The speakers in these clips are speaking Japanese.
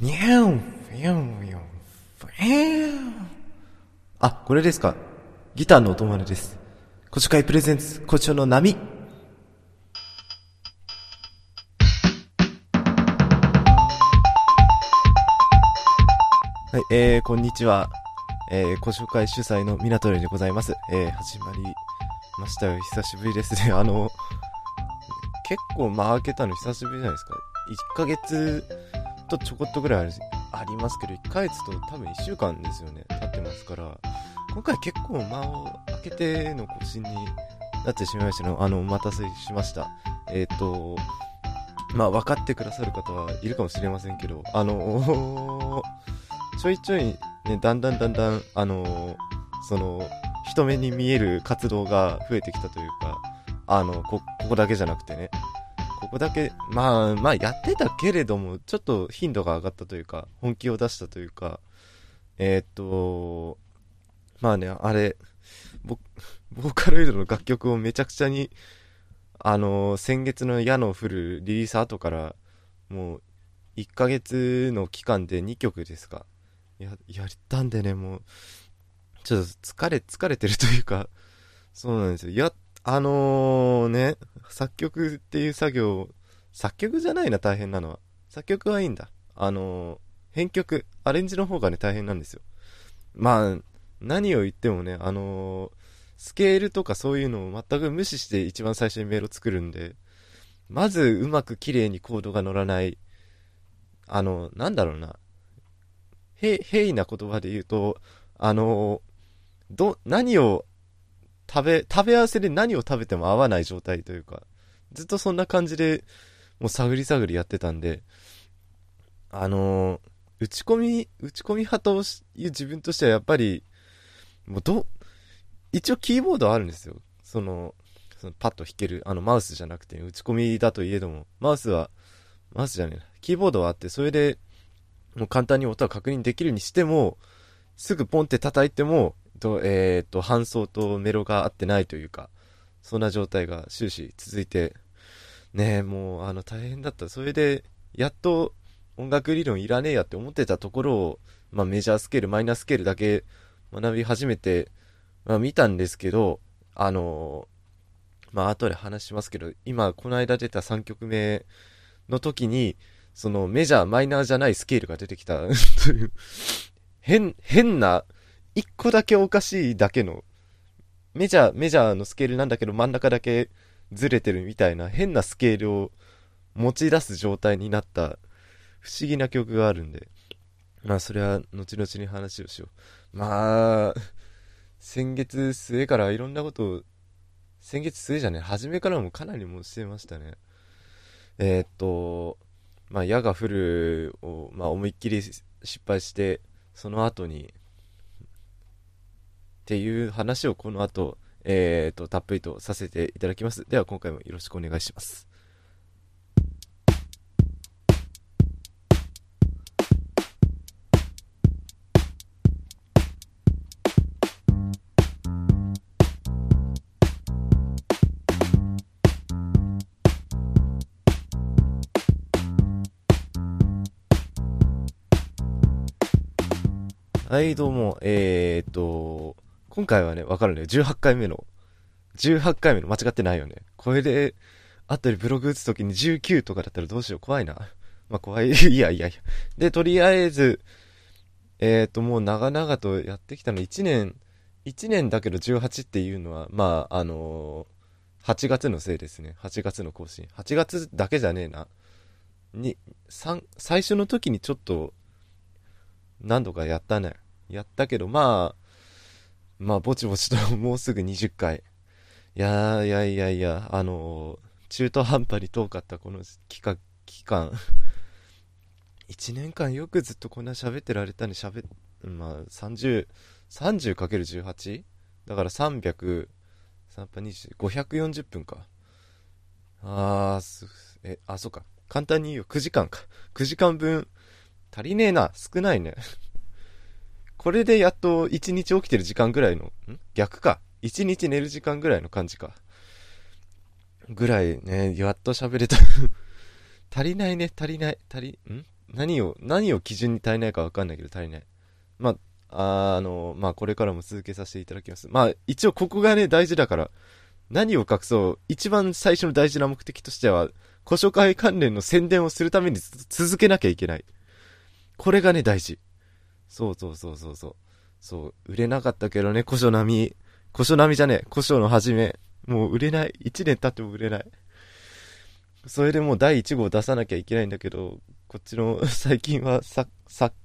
にゃん、にゃん、にゃん、ふえあ、これですか。ギターの音真似です。古書会プレゼンツ、古書の波。はい、えー、こんにちは。えー、古書会主催の港でございます。えー、始まりましたよ。久しぶりですね。あの、結構間開けたの久しぶりじゃないですか。1ヶ月とちょこっとぐらいありますけど、1ヶ月と多分1週間ですよね。経ってますから、今回結構間を開けての更新になってしまいましたの。あの、お待たせしました。えっ、と、まあ、分かってくださる方はいるかもしれませんけど、あのちょいちょい、ね、だんだんだんだん、あのその、人目に見える活動が増えてきたというか、あの、こ、ここだけじゃなくてね、ここだけ、まあ、まあ、やってたけれども、ちょっと頻度が上がったというか、本気を出したというか、えーっと、まあね、あれ、ボ、ボーカロイドの楽曲をめちゃくちゃに、あの先月の矢の降るリリース後から、もう、1ヶ月の期間で2曲ですか。や、やったんでね、もう、ちょっと疲れ、疲れてるというか、そうなんですよ。や、あのー、ね、作曲っていう作業、作曲じゃないな、大変なのは。作曲はいいんだ。あのー、編曲、アレンジの方がね、大変なんですよ。まあ、何を言ってもね、あのー、スケールとかそういうのを全く無視して一番最初にメロ作るんで、まずうまく綺麗にコードが乗らない、あの、なんだろうな、へ、平易な言葉で言うと、あの、ど、何を食べ、食べ合わせで何を食べても合わない状態というか、ずっとそんな感じで、もう探り探りやってたんで、あの打ち込み、打ち込み派という自分としてはやっぱり、もうど、一応キーボードはあるんですよ。その、そのパッと弾ける、あのマウスじゃなくて、打ち込みだといえども、マウスは、マウスじゃねえな、キーボードはあって、それで、もう簡単に音は確認できるにしても、すぐポンって叩いても、と、えっ、と、搬送とメロが合ってないというか、そんな状態が終始続いて、ねえ、もう、あの、大変だった。それで、やっと音楽理論いらねえやって思ってたところを、まあ、メジャースケール、マイナースケールだけ学び始めて、まあ、見たんですけど、あのまあ、後で話しますけど、今、この間出た3曲目の時に、そのメジャー、マイナーじゃないスケールが出てきた という、変、変な、一個だけおかしいだけの、メジャー、メジャーのスケールなんだけど真ん中だけずれてるみたいな変なスケールを持ち出す状態になった不思議な曲があるんで、まあそれは後々に話をしよう。まあ、先月末からいろんなことを、先月末じゃね、初めからもかなりもうしてましたね。えー、っと、まあ矢が降るを、まあ思いっきり失敗して、その後に、っていう話をこの後、えー、と、たっぷりとさせていただきます。では今回もよろしくお願いします。はい、どうも、えーと、今回はね、わかるね、18回目の、18回目の、間違ってないよね。これで、後でブログ打つときに19とかだったらどうしよう、怖いな。まあ、怖い、い やいやいや。で、とりあえず、えーと、もう長々とやってきたの1年、1年だけど18っていうのは、まあ、あのー、8月のせいですね。8月の更新。8月だけじゃねえな。に、3、最初の時にちょっと、何度かやったね。やったけど、まあ、まあ、ぼちぼちともうすぐ20回。いやいやいやいや、あのー、中途半端に遠かったこの期間、期間。1年間よくずっとこんな喋ってられたね、喋、まあ、30、30×18? だから300、320、540分か。あー、す、え、あ、そうか。簡単に言うよ。9時間か。9時間分、足りねえな。少ないね。これでやっと1日起きてる時間ぐらいの、ん？逆か。1日寝る時間ぐらいの感じか。ぐらいね、やっと喋れた。足りないね、足りない。足り、ん？何を、何を基準に足りないかわかんないけど足りない。まあ、あの、まあ、これからも続けさせていただきます。まあ、一応ここがね、大事だから、何を隠そう、一番最初の大事な目的としては、古書会関連の宣伝をするために続けなきゃいけない。これがね、大事。そうそうそうそうそう。そう、売れなかったけどね、古書並み。古書並みじゃねえ、古書の始め。もう売れない。1年経っても売れない。それでもう第1号出さなきゃいけないんだけど、こっちの 最近は作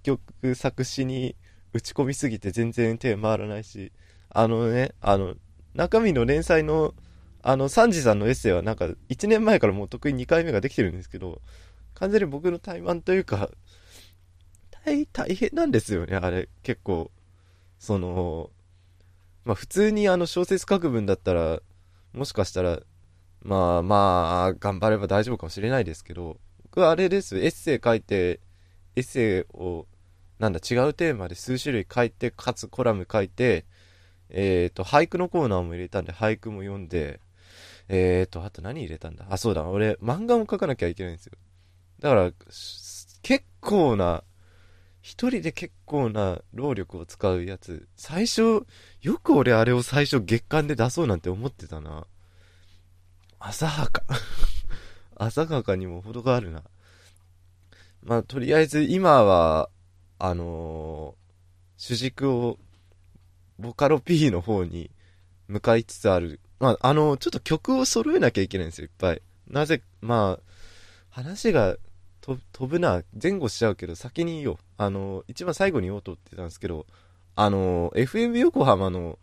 曲、作詞に打ち込みすぎて全然手回らないし、あのね、あの、中身の連載の、あの、サンジさんのエッセイはなんか1年前からもう得意2回目ができてるんですけど、完全に僕の怠慢というか、大、大変なんですよね、あれ。結構、その、まあ普通にあの小説書く分だったら、もしかしたら、まあまあ、頑張れば大丈夫かもしれないですけど、僕はあれです、エッセイ書いて、エッセイを、なんだ、違うテーマで数種類書いて、かつコラム書いて、えっ、ー、と、俳句のコーナーも入れたんで、俳句も読んで、えっ、ー、と、あと何入れたんだ？あ、そうだ、俺、漫画も書かなきゃいけないんですよ。だから、結構な、一人で結構な労力を使うやつ、最初、よく俺あれを最初月間で出そうなんて思ってたな。浅はか。浅はかにも程があるな。まあ、とりあえず今は、あのー、主軸を、ボカロ P の方に向かいつつある。まあ、あのー、ちょっと曲を揃えなきゃいけないんですよ、いっぱい。なぜ、まあ、話が飛ぶな、前後しちゃうけど、先に言おう。あの、一番最後に言おうと思ってたんですけど、あの FM 横浜の、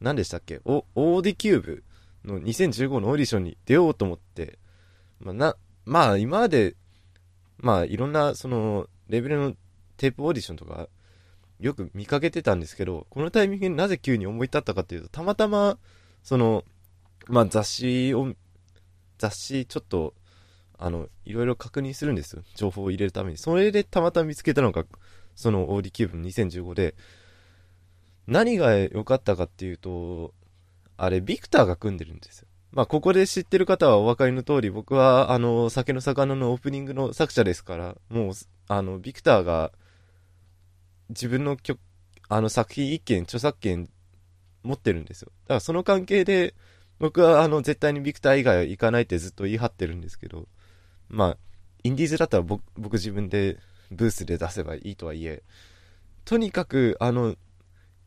何でしたっけ？オーディキューブの2015のオーディションに出ようと思って、まあ、な、まあ今まで、まあいろんなそのレベルのテープオーディションとかよく見かけてたんですけど、このタイミングになぜ急に思い立ったかっていうと、たまたま、その、まあ雑誌を、雑誌ちょっと、あの、いろいろ確認するんです。情報を入れるために。それでたまたま見つけたのが、そのオーディキューブ2015で、何が良かったかっていうと、あれ、ビクターが組んでるんですよ。まあ、ここで知ってる方はお分かりの通り、僕は、あの、酒の魚のオープニングの作者ですから、もう、あの、ビクターが、自分の曲、あの作品一件、著作権持ってるんですよ。だからその関係で、僕は、あの、絶対にビクター以外は行かないってずっと言い張ってるんですけど、まあ、インディーズだったら僕、僕自分でブースで出せばいいとはいえ、とにかく、あの、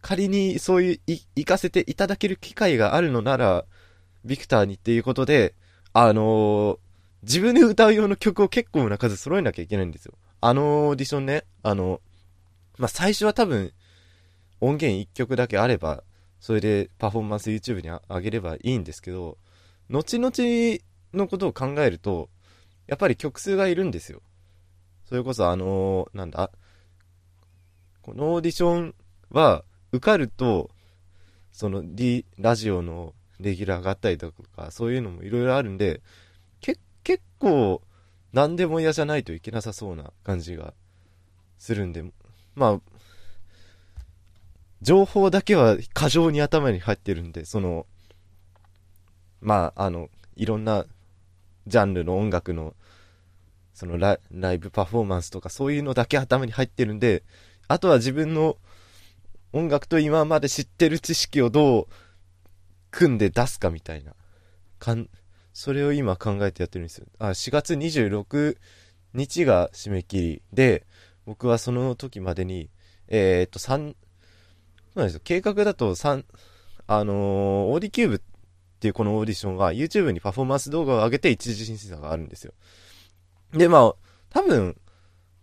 仮にそういう、い行かせていただける機会があるのなら、ビクターにっていうことで、あのー、自分で歌う用の曲を結構な数揃えなきゃいけないんですよ。あのオーディションね、あの、まあ、最初は多分、音源1曲だけあれば、それでパフォーマンス YouTube に上げればいいんですけど、後々のことを考えると、やっぱり曲数がいるんですよ。それこそあのー、なんだ、このオーディションは、受かると、その、D、ラジオのレギュラーがあったりとか、そういうのもいろいろあるんで、け、結構、何でも嫌じゃないといけなさそうな感じがするんで、まあ、情報だけは過剰に頭に入ってるんで、その、まあ、あの、いろんなジャンルの音楽の、そのライブパフォーマンスとかそういうのだけ頭に入ってるんで、あとは自分の音楽と今まで知ってる知識をどう組んで出すかみたいな。かん、それを今考えてやってるんですよ。あ、4月26日が締め切りで、僕はその時までに、えー、っと、3、そうなんですよ。計画だと3、あのー、オーディキューブっていうこのオーディションは YouTube にパフォーマンス動画を上げて一次審査があるんですよ。で、まあ、多分、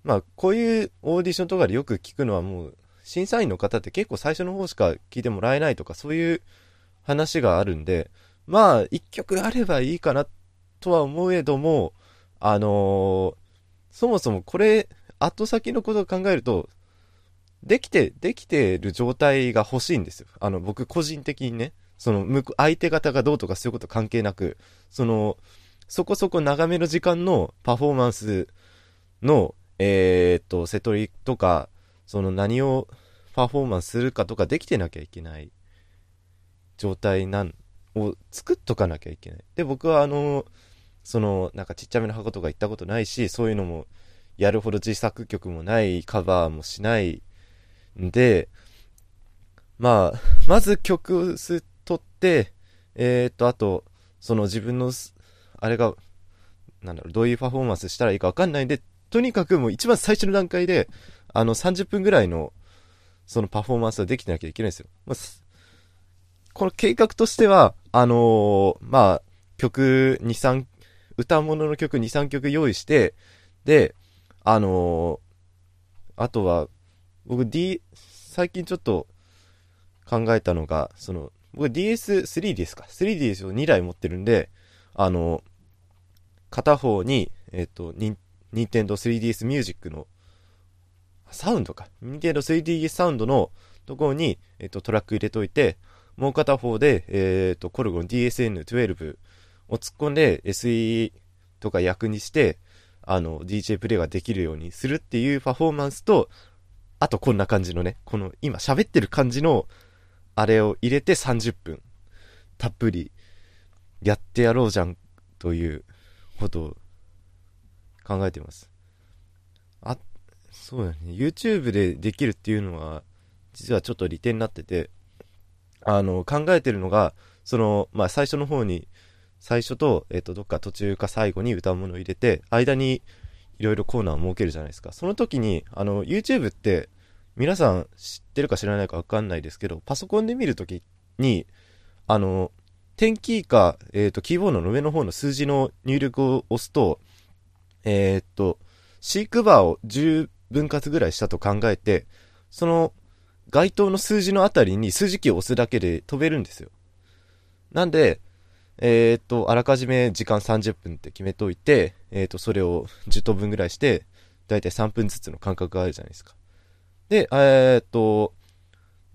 まあ、こういうオーディションとかでよく聞くのはもう、審査員の方って結構最初の方しか聞いてもらえないとか、そういう話があるんで、まあ、一曲あればいいかなとは思えども、あのー、そもそもこれ、後先のことを考えると、できて、できてる状態が欲しいんですよ。あの、僕個人的にね、その、向、相手方がどうとかそういうこと関係なく、その、そこそこ長めの時間のパフォーマンスの、えー、っと、セトリとか、その何をパフォーマンスするかとかできてなきゃいけない状態なんを作っとかなきゃいけない。で、僕はあの、その、なんかちっちゃめの箱とか行ったことないし、そういうのもやるほど自作曲もない、カバーもしないんで、まあ、まず曲数取って、えー、っと、あと、その自分の、あれが、なんだろう、どういうパフォーマンスしたらいいかわかんないんで、とにかくもう一番最初の段階で、あの、30分ぐらいの、そのパフォーマンスができてなきゃいけないんですよ。まあこの計画としては、あのーまあ、曲2、3、歌物の曲2、3曲用意して、で、あのーあとは、僕 D、最近ちょっと考えたのが、その、僕 DS3 ですか ?3DS を2台持ってるんで、あの片方に、えっ、と、ニン、ニテンド 3DS ミュージックの、サウンドか。ニンテンド 3DS サウンドのところに、えっ、と、トラック入れといて、もう片方で、えっ、と、コルゴン DSN12 を突っ込んで SE とか役にして、あの、DJ プレイができるようにするっていうパフォーマンスと、あとこんな感じのね、この今喋ってる感じの、あれを入れて30分、たっぷりやってやろうじゃん、ということを考えてます。あ、そうだね。YouTube でできるっていうのは、実はちょっと利点になってて、あの、考えてるのが、その、まあ、最初の方に、最初と、えっ、と、どっか途中か最後に歌うものを入れて、間にいろいろコーナーを設けるじゃないですか。その時に、あの、YouTube って、皆さん知ってるか知らないかわかんないですけど、パソコンで見るときに、あの、点キーか、えっ、と、キーボードの上の方の数字の入力を押すと、えっ、と、シークバーを10分割ぐらいしたと考えて、その、該当の数字のあたりに数字キーを押すだけで飛べるんですよ。なんで、えっ、と、あらかじめ時間30分って決めといて、えっ、と、それを10等分ぐらいして、だいたい3分ずつの間隔があるじゃないですか。で、えっ、と、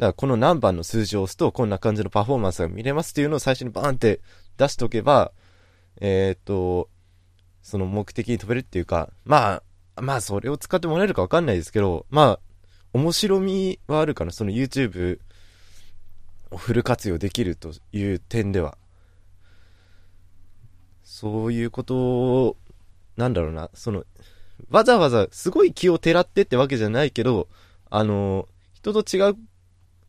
だからこの何番の数字を押すとこんな感じのパフォーマンスが見れますっていうのを最初にバーンって出しておけば、えっ、と、その目的に飛べるっていうか、まあ、まあそれを使ってもらえるかわかんないですけど、まあ、面白みはあるかな、その YouTube をフル活用できるという点では。そういうことを、なんだろうな、その、わざわざすごい気をてらってってわけじゃないけど、あの、人と違う、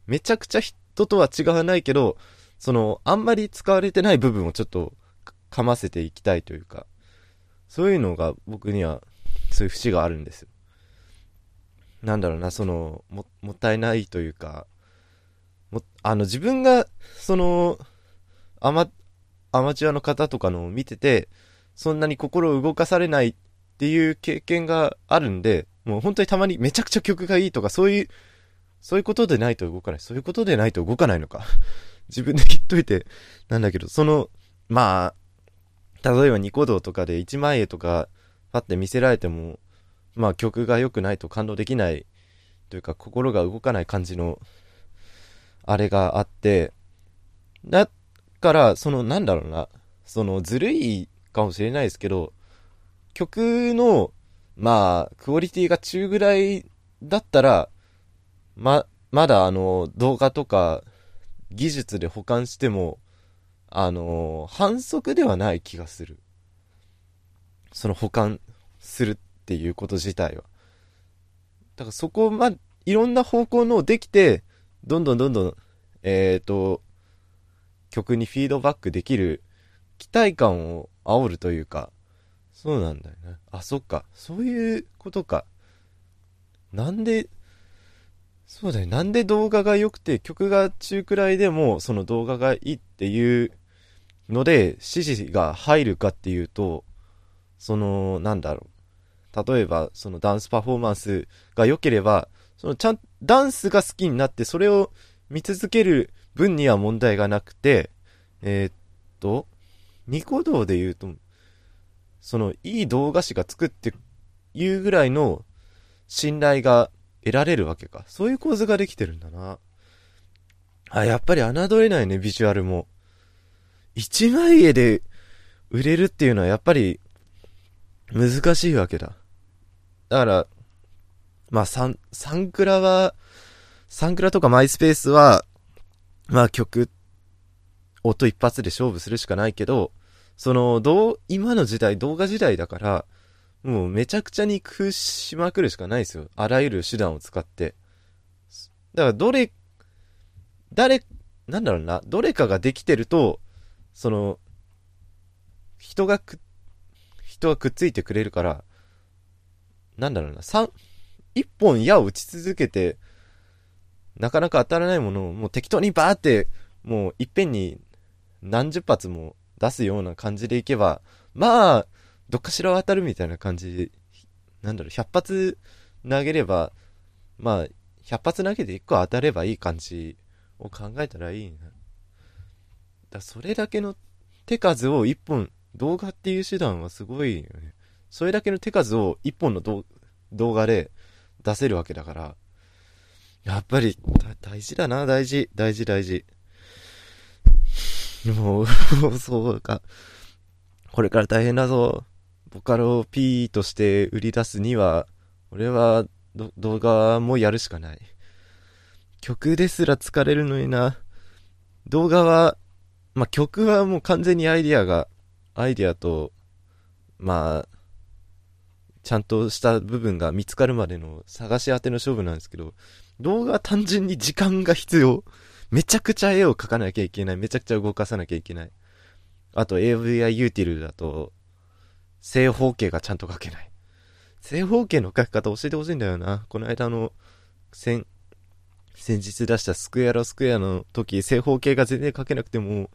めちゃくちゃ人とは違わないけど、その、あんまり使われてない部分をちょっとかませていきたいというか、そういうのが僕には、そういう節があるんですよ。なんだろうな、その、も、もったいないというか、も、あの、自分が、その、アマ、アマチュアの方とかのを見てて、そんなに心を動かされないっていう経験があるんで、もう本当にたまにめちゃくちゃ曲がいいとか、そういう、そういうことでないと動かない。そういうことでないと動かないのか。自分で言っといて、なんだけど、その、まあ、例えばニコ動とかで1万円とか、パッて見せられても、まあ曲が良くないと感動できないというか、心が動かない感じの、あれがあって、だから、その、なんだろうな、その、ずるいかもしれないですけど、曲の、まあ、クオリティが中ぐらいだったら、ま、まだあの、動画とか、技術で保管しても、あの、反則ではない気がする。その保管するっていうこと自体は。だからそこま、いろんな方向のできて、どんどんどんどん、えっ、と、曲にフィードバックできる期待感を煽るというか、そうなんだよね。あ、そっか。そういうことか。なんで、そうだよ。なんで動画が良くて曲が中くらいでもその動画がいいっていうので指示が入るかっていうと、その、なんだろう。例えば、そのダンスパフォーマンスが良ければ、そのちゃん、ダンスが好きになってそれを見続ける分には問題がなくて、えーっと、ニコ動で言うと、その、いい動画師が作っていうぐらいの信頼が得られるわけか。そういう構図ができてるんだな。あ、やっぱり侮れないね、ビジュアルも。一枚絵で売れるっていうのはやっぱり難しいわけだ。だから、まあ、サン、サンクラは、サンクラとかマイスペースは、まあ曲、音一発で勝負するしかないけど、その、どう、今の時代、動画時代だから、もうめちゃくちゃに工夫しまくるしかないですよ。あらゆる手段を使って。だからどれ、誰、なんだろうな、どれかができてると、その、人がく、人がくっついてくれるから、なんだろうな、三、一本矢を打ち続けて、なかなか当たらないものをもう適当にバーって、もういっぺんに何十発も出すような感じでいけば、まあ、どっかしら当たるみたいな感じ、なんだろう、100発投げれば、まあ、100発投げて1個当たればいい感じを考えたらいいな。だそれだけの手数を1本、動画っていう手段はすごいよね。それだけの手数を1本の動画で出せるわけだから、やっぱり、大事だな、大事、大事、大事。もう、そうか。これから大変だぞ。ボカロ P として売り出すには、俺は、動画もやるしかない。曲ですら疲れるのにな。動画は、まあ、曲はもう完全にアイディアが、アイディアと、まあ、ちゃんとした部分が見つかるまでの探し当ての勝負なんですけど、動画は単純に時間が必要。めちゃくちゃ絵を描かなきゃいけない。めちゃくちゃ動かさなきゃいけない。あと AVI ユーティルだと、正方形がちゃんと描けない。正方形の描き方教えてほしいんだよな。この間の、先、先日出したスクエアロスクエアの時、正方形が全然描けなくても、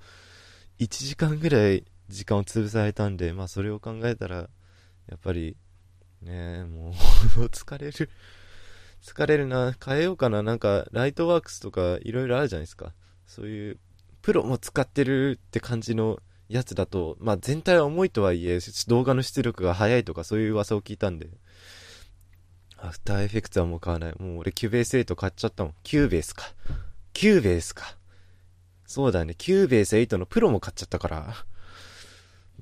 1時間ぐらい時間を潰されたんで、まあそれを考えたら、やっぱり、ねえ、もう 疲れる疲れるな。変えようかな。なんか、ライトワークスとかいろいろあるじゃないですか。そういう、プロも使ってるって感じのやつだと、まあ全体は重いとはいえ、動画の出力が速いとかそういう噂を聞いたんで、 After Effects はもう買わない。もう俺 Cubase 8買っちゃったもん。 Cubase か。 Cubase か。そうだね。 Cubase 8のプロも買っちゃったから。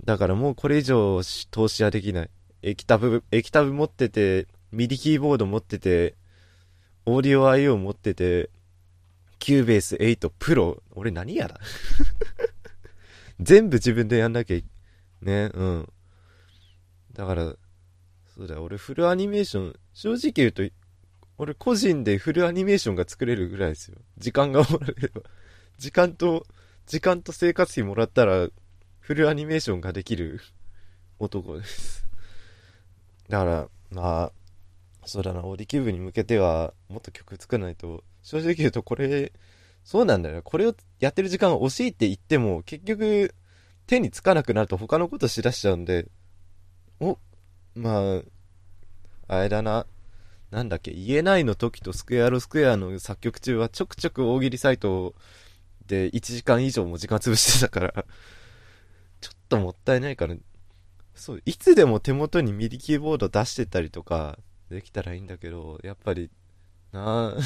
だからもうこれ以上投資はできない。液タブ、液タブ持ってて、 MIDI キーボード持ってて、オーディオ IO 持ってて、Cubase 8 Pro、俺何やだ全部自分でやんなきゃい、ね、うん。だから、そうだ、俺フルアニメーション、正直言うと、俺個人でフルアニメーションが作れるぐらいですよ。時間がもらえれば。時間と、時間と生活費もらったら、フルアニメーションができる男です。だから、まあ、そうだな、オーディキューブに向けては、もっと曲作らないと、正直言うとこれ、そうなんだよ。これをやってる時間が惜しいって言っても、結局、手につかなくなると他のことしだしちゃうんで、お、まあ、あれだな、なんだっけ、言えないの時とスクエアロスクエアの作曲中はちょくちょく大喜利サイトで1時間以上も時間潰してたから ちょっともったいないから、そう、いつでも手元にミディキーボード出してたりとか、できたらいいんだけど、やっぱり、なあ、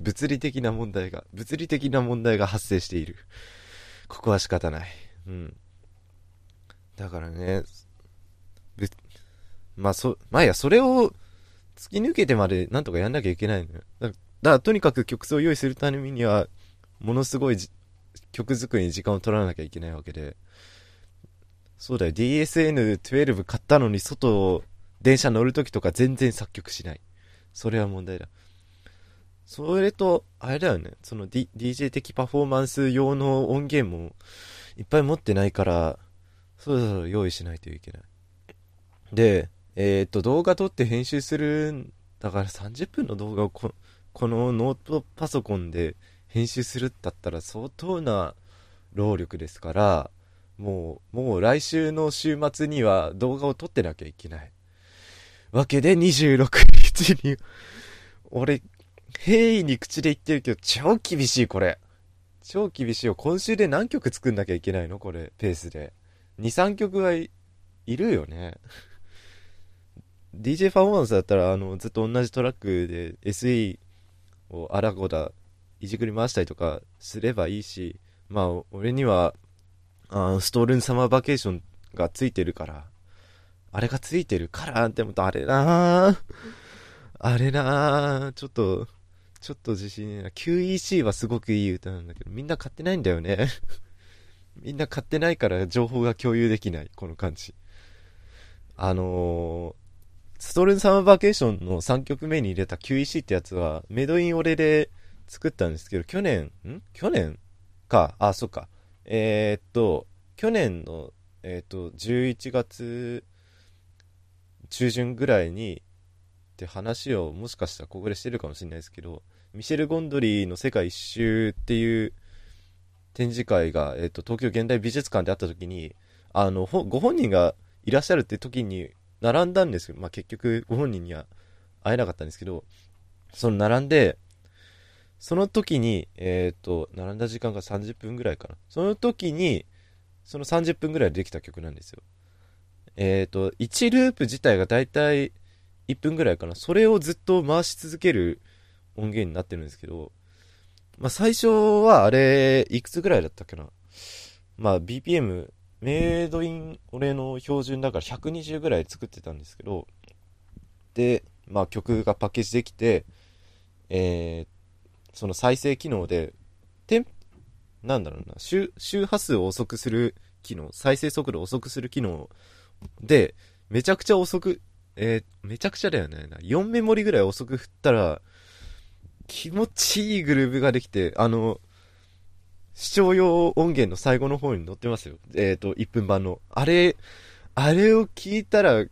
物理的な問題が、物理的な問題が発生している。ここは仕方ない。うん。だからね、ぶ、まあそ、まあや、それを突き抜けてまでなんとかやんなきゃいけないのよ。だだからとにかく曲数を用意するためには、ものすごい曲作りに時間を取らなきゃいけないわけで。そうだよ、DSN12 買ったのに外を電車乗るときとか全然作曲しない。それは問題だ。それと、あれだよね。その、D、DJ 的パフォーマンス用の音源もいっぱい持ってないから、そろそろ用意しないといけない。で、えっ、と、動画撮って編集するん、だから30分の動画をここのノートパソコンで編集するだったら相当な労力ですから、もう、もう来週の週末には動画を撮ってなきゃいけない。わけで26日に、俺、平易に口で言ってるけど、超厳しい、これ。超厳しいよ。今週で何曲作んなきゃいけないの？これ、ペースで。2、3曲はいるよね。DJ フォーマンスだったら、あの、ずっと同じトラックで SE をあらこだ、いじくり回したりとかすればいいし、まあ、俺には、あストールンサマーバケーションがついてるから、あれがついてるからって思うと、あれなあれなちょっと、ちょっと自信ねえな。QEC はすごくいい歌なんだけど、みんな買ってないんだよね。みんな買ってないから情報が共有できない。この感じ。あのストールンサマーバケーションの3曲目に入れた QEC ってやつは、メドインオレで作ったんですけど、去年、ん？去年？か。あ、そっか。えー、っと、去年の、えー、っと、11月中旬ぐらいに、って話をもしかしたらここでしてるかもしれないですけど、ミシェル・ゴンドリーの世界一周っていう展示会が、え、っと、東京現代美術館であった時に、あの、ご本人がいらっしゃるって時に並んだんですけど、まあ、結局ご本人には会えなかったんですけど、その並んで、その時に、えっ、ー、と、並んだ時間が30分ぐらいかな。その時に、その30分ぐらいでできた曲なんですよ。えっ、ー、と、1ループ自体がだいたい1分ぐらいかな。それをずっと回し続ける音源になってるんですけど、まあ、最初はあれ、いくつぐらいだったっけな。まあ、BPM、メイドイン、俺の標準だから120ぐらい作ってたんですけど、で、まあ曲がパッケージできて、えー、その再生機能で、テン、なんだろうな、周、周波数を遅くする機能、再生速度を遅くする機能で、めちゃくちゃ遅く、えー、めちゃくちゃだよね。4メモリぐらい遅く振ったら、気持ちいいグルーブができて、あの、視聴用音源の最後の方に載ってますよ。えっ、ー、と、1分版の。あれ、あれを聞いたら、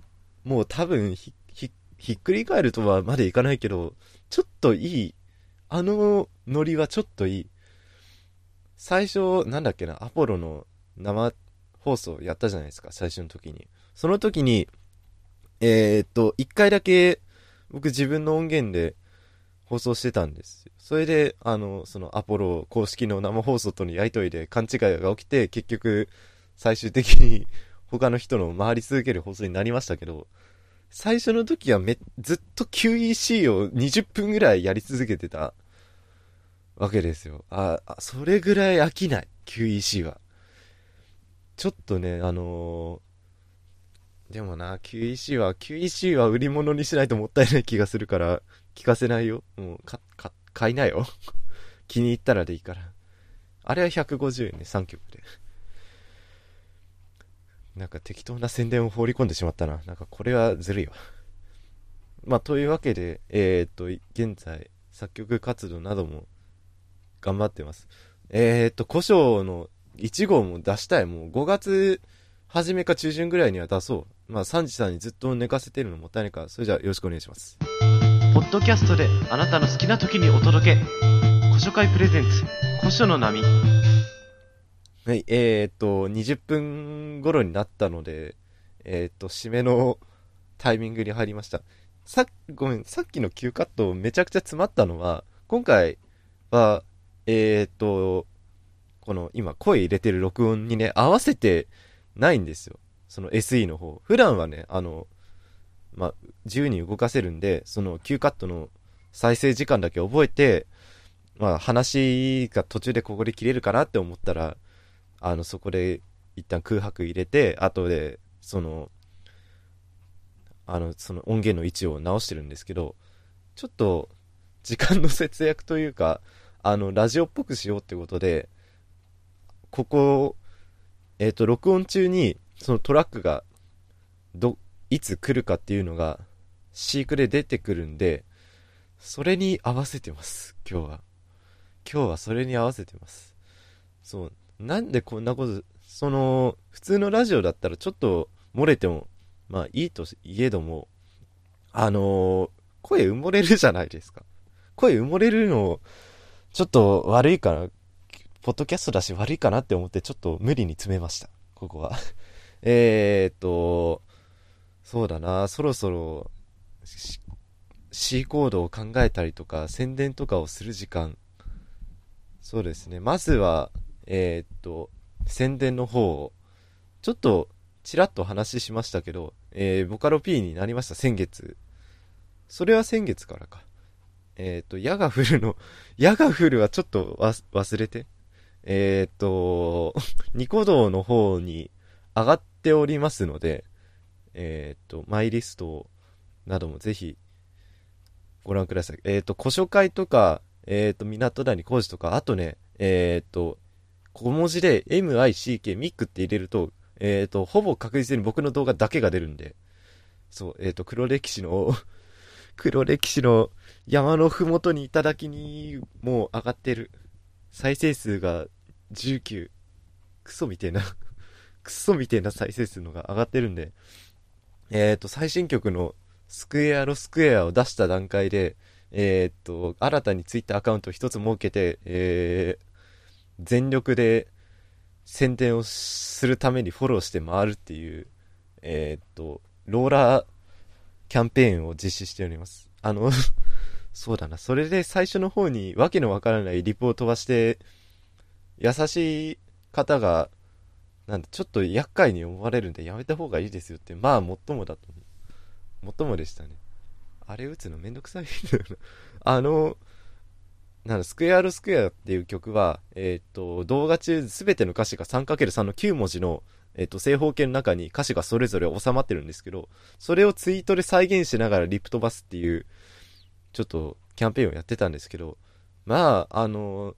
もう多分ひ、ひ、ひっくり返るとはまでいかないけど、ちょっといいあのノリはちょっといい。最初、なんだっけな、アポロの生放送やったじゃないですか、最初の時に。その時に、えー、っと、一回だけ僕自分の音源で放送してたんですよ。それで、あの、そのアポロ公式の生放送とのやりとりで勘違いが起きて、結局、最終的に 他の人の回り続ける放送になりましたけど、最初の時はめ、ずっと QEC を20分ぐらいやり続けてたわけですよ。あ、それぐらい飽きない、QEC は。ちょっとね、あの、でもな、QEC は、QEC は売り物にしないともったいない気がするから、聞かせないよ。もう、か、か、買いなよ。気に入ったらでいいから。あれは150円ね、3曲で。なんか適当な宣伝を放り込んでしまったな。なんかこれはずるいわ。まあ、というわけで、えー、っと、現在、作曲活動なども頑張ってます。えー、っと、古書の1号も出したい。もう5月初めか中旬ぐらいには出そう。まあ、サンジさんにずっと寝かせてるのもったいないから、それじゃあよろしくお願いします。ポッドキャストであなたの好きな時にお届け。古書会プレゼンツ、古書の波。はい、えー、っと、20分頃になったので、えー、っと、締めのタイミングに入りました。さごめん、さっきの Q カットめちゃくちゃ詰まったのは、今回は、えー、っと、この今声入れてる録音にね、合わせてないんですよ。その SE の方。普段はね、あの、まあ、自由に動かせるんで、その Q カットの再生時間だけ覚えて、まあ、話が途中でここで切れるかなって思ったら、あの、そこで一旦空白入れて、後で、その、あの、その音源の位置を直してるんですけど、ちょっと、時間の節約というか、あの、ラジオっぽくしようってことで、ここ、えっ、ー、と、録音中に、そのトラックが、ど、いつ来るかっていうのが、飼育で出てくるんで、それに合わせてます、今日は。今日はそれに合わせてます。そう。なんでこんなこと、その、普通のラジオだったらちょっと漏れても、まあいいといえども、あのー、声埋もれるじゃないですか。声埋もれるの、ちょっと悪いかな、ポッドキャストだし悪いかなって思ってちょっと無理に詰めました。ここは。えっと、そうだな、そろそろ、C コードを考えたりとか、宣伝とかをする時間。そうですね。まずは、えー、っと、宣伝の方を、ちょっと、ちらっと話しましたけど、えー、ボカロ P になりました、先月。それは先月からか。えっ、と、矢が降るの、矢が降るはちょっと忘れて。えっ、と、ニコ動の方に上がっておりますので、えっ、と、マイリストなどもぜひご覧ください。えっ、と、古書会とか、えっ、と、港谷工事とか、あとね、えっ、と、小文字で MICK、ミックって入れると、えっ、と、ほぼ確実に僕の動画だけが出るんで、そう、えっ、と、黒歴史の、黒歴史の山のふもとにいただきに、もう上がってる。再生数が19。クソみてえなクソみてえな再生数のが上がってるんで、えっ、と、最新曲のスクエアロスクエアを出した段階で、えっ、と、新たにツイッターアカウントを一つ設けて、えー、全力で宣伝をするためにフォローして回るっていう、えっ、と、ローラーキャンペーンを実施しております。あの そうだな。それで最初の方にわけのわからないリポートはして、優しい方が、なんだ、ちょっと厄介に思われるんでやめた方がいいですよって、まあ、もっともだと思う。もっともでしたね。あれ打つのめんどくさいんだよな。あの、なん、スクエアルスクエアっていう曲は、えっ、と、動画中すべての歌詞が 3×3 の9文字の、えっ、と、正方形の中に歌詞がそれぞれ収まってるんですけど、それをツイートで再現しながらリプ飛ばすっていう、ちょっとキャンペーンをやってたんですけど、まあ、あの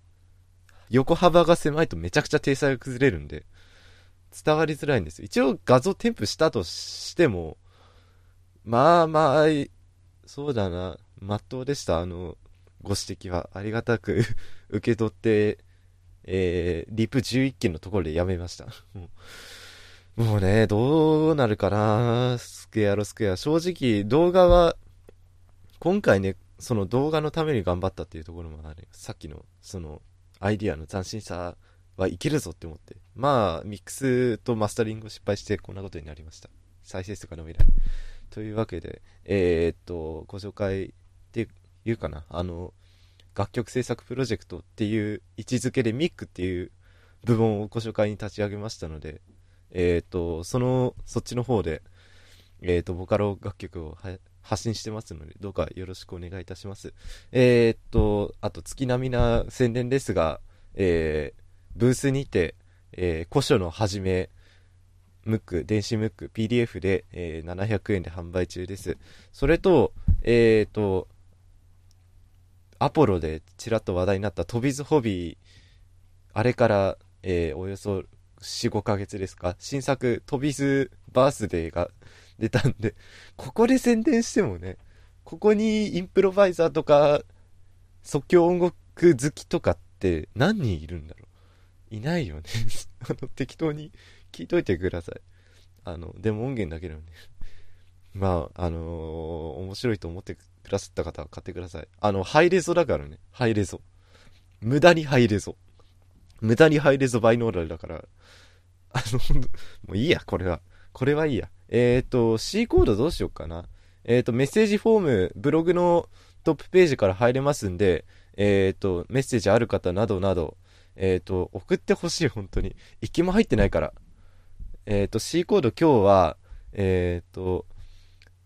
横幅が狭いとめちゃくちゃ体裁が崩れるんで、伝わりづらいんです。一応画像添付したとしても、まあまあ、そうだな、まっとうでした。あの、ご指摘は。ありがたく 受け取って、えー、リプ11件のところでやめました。もうね、どうなるかなスクエアロスクエア。正直、動画は、今回ね、その動画のために頑張ったっていうところもある。さっきの、その、アイディアの斬新さはいけるぞって思って。まあ、ミックスとマスタリングを失敗してこんなことになりました。再生数が伸びない。というわけで、えー、っと、ご紹介っていうかな。あの、楽曲制作プロジェクトっていう位置づけでミックっていう部門をご紹介に立ち上げましたので、えー、っと、その、そっちの方で、えー、っと、ボカロ楽曲を発信してますので、どうかよろしくお願いいたします。えー、っと、あと月並みな宣伝ですが、えー、ブースにて、えー、古書のはじめ、ムック、電子ムック、PDF で、えー、700円で販売中です。それと、えっ、と、アポロでちらっと話題になったトビズホビー、あれから、えー、およそ4、5ヶ月ですか、新作トビズバースデーが出たんで、ここで宣伝してもね、ここにインプロバイザーとか、即興音楽好きとかって何人いるんだろう？いないよね あの、適当に聞いといてください。あの、でも音源だけでもね。まあ、あのー、面白いと思ってくださった方は買ってください。あの、ハイレゾだからね。ハイレゾ。無駄にハイレゾ。無駄にハイレゾバイノーラルだから、あの、もういいや、これは。これはいいや。えっ、ー、と、C コードどうしようかな。えっ、ー、と、メッセージフォーム、ブログのトップページから入れますんで、えっ、ー、と、メッセージある方などなど、えっ、と、送ってほしい、本当に。一気も入ってないから。えっ、と、C コード今日は、えっ、と、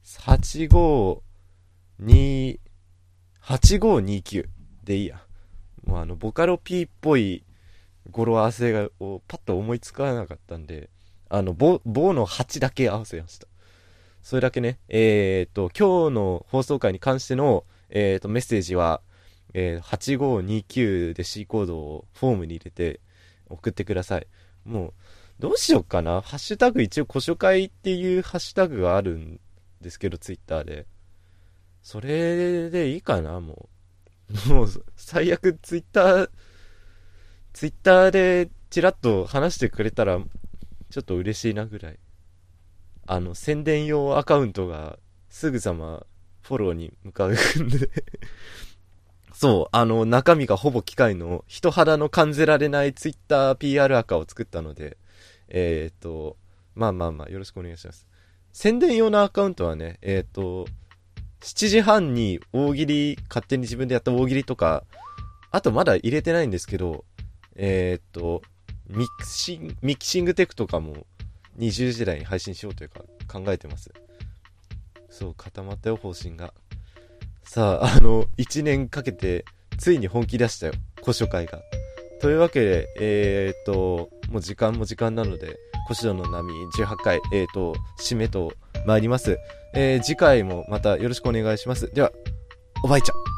85、2、8529でいいや。もうあの、ボカロ P っぽい語呂合わせをパッと思いつかなかったんで、あの、棒、棒の8だけ合わせました。それだけね、えっ、と、今日の放送回に関しての、えっ、と、メッセージは、えー、8529で C コードをフォームに入れて送ってください。もう、どうしよっかな？ハッシュタグ一応、古書会っていうハッシュタグがあるんですけど、ツイッターで。それでいいかな、もう。もう、最悪ツイッター、ツイッターでチラッと話してくれたら、ちょっと嬉しいなぐらい。あの、宣伝用アカウントがすぐさまフォローに向かうんでそう、あの、中身がほぼ機械の人肌の感じられないツイッター PR アカを作ったので、えっ、と、まあまあまあ、よろしくお願いします。宣伝用のアカウントはね、えっ、と、7時半に大喜利、勝手に自分でやった大喜利とか、あとまだ入れてないんですけど、えっ、と、ミクシングミキシングテクとかも20時台に配信しようというか考えてます。そう、固まったよ、方針が。さあ、あの、一年かけて、ついに本気出したよ、古書会が。というわけで、えー、っと、もう時間も時間なので、古書の波18回、えー、っと、締めと参ります。えー、次回もまたよろしくお願いします。では、おばいちゃん。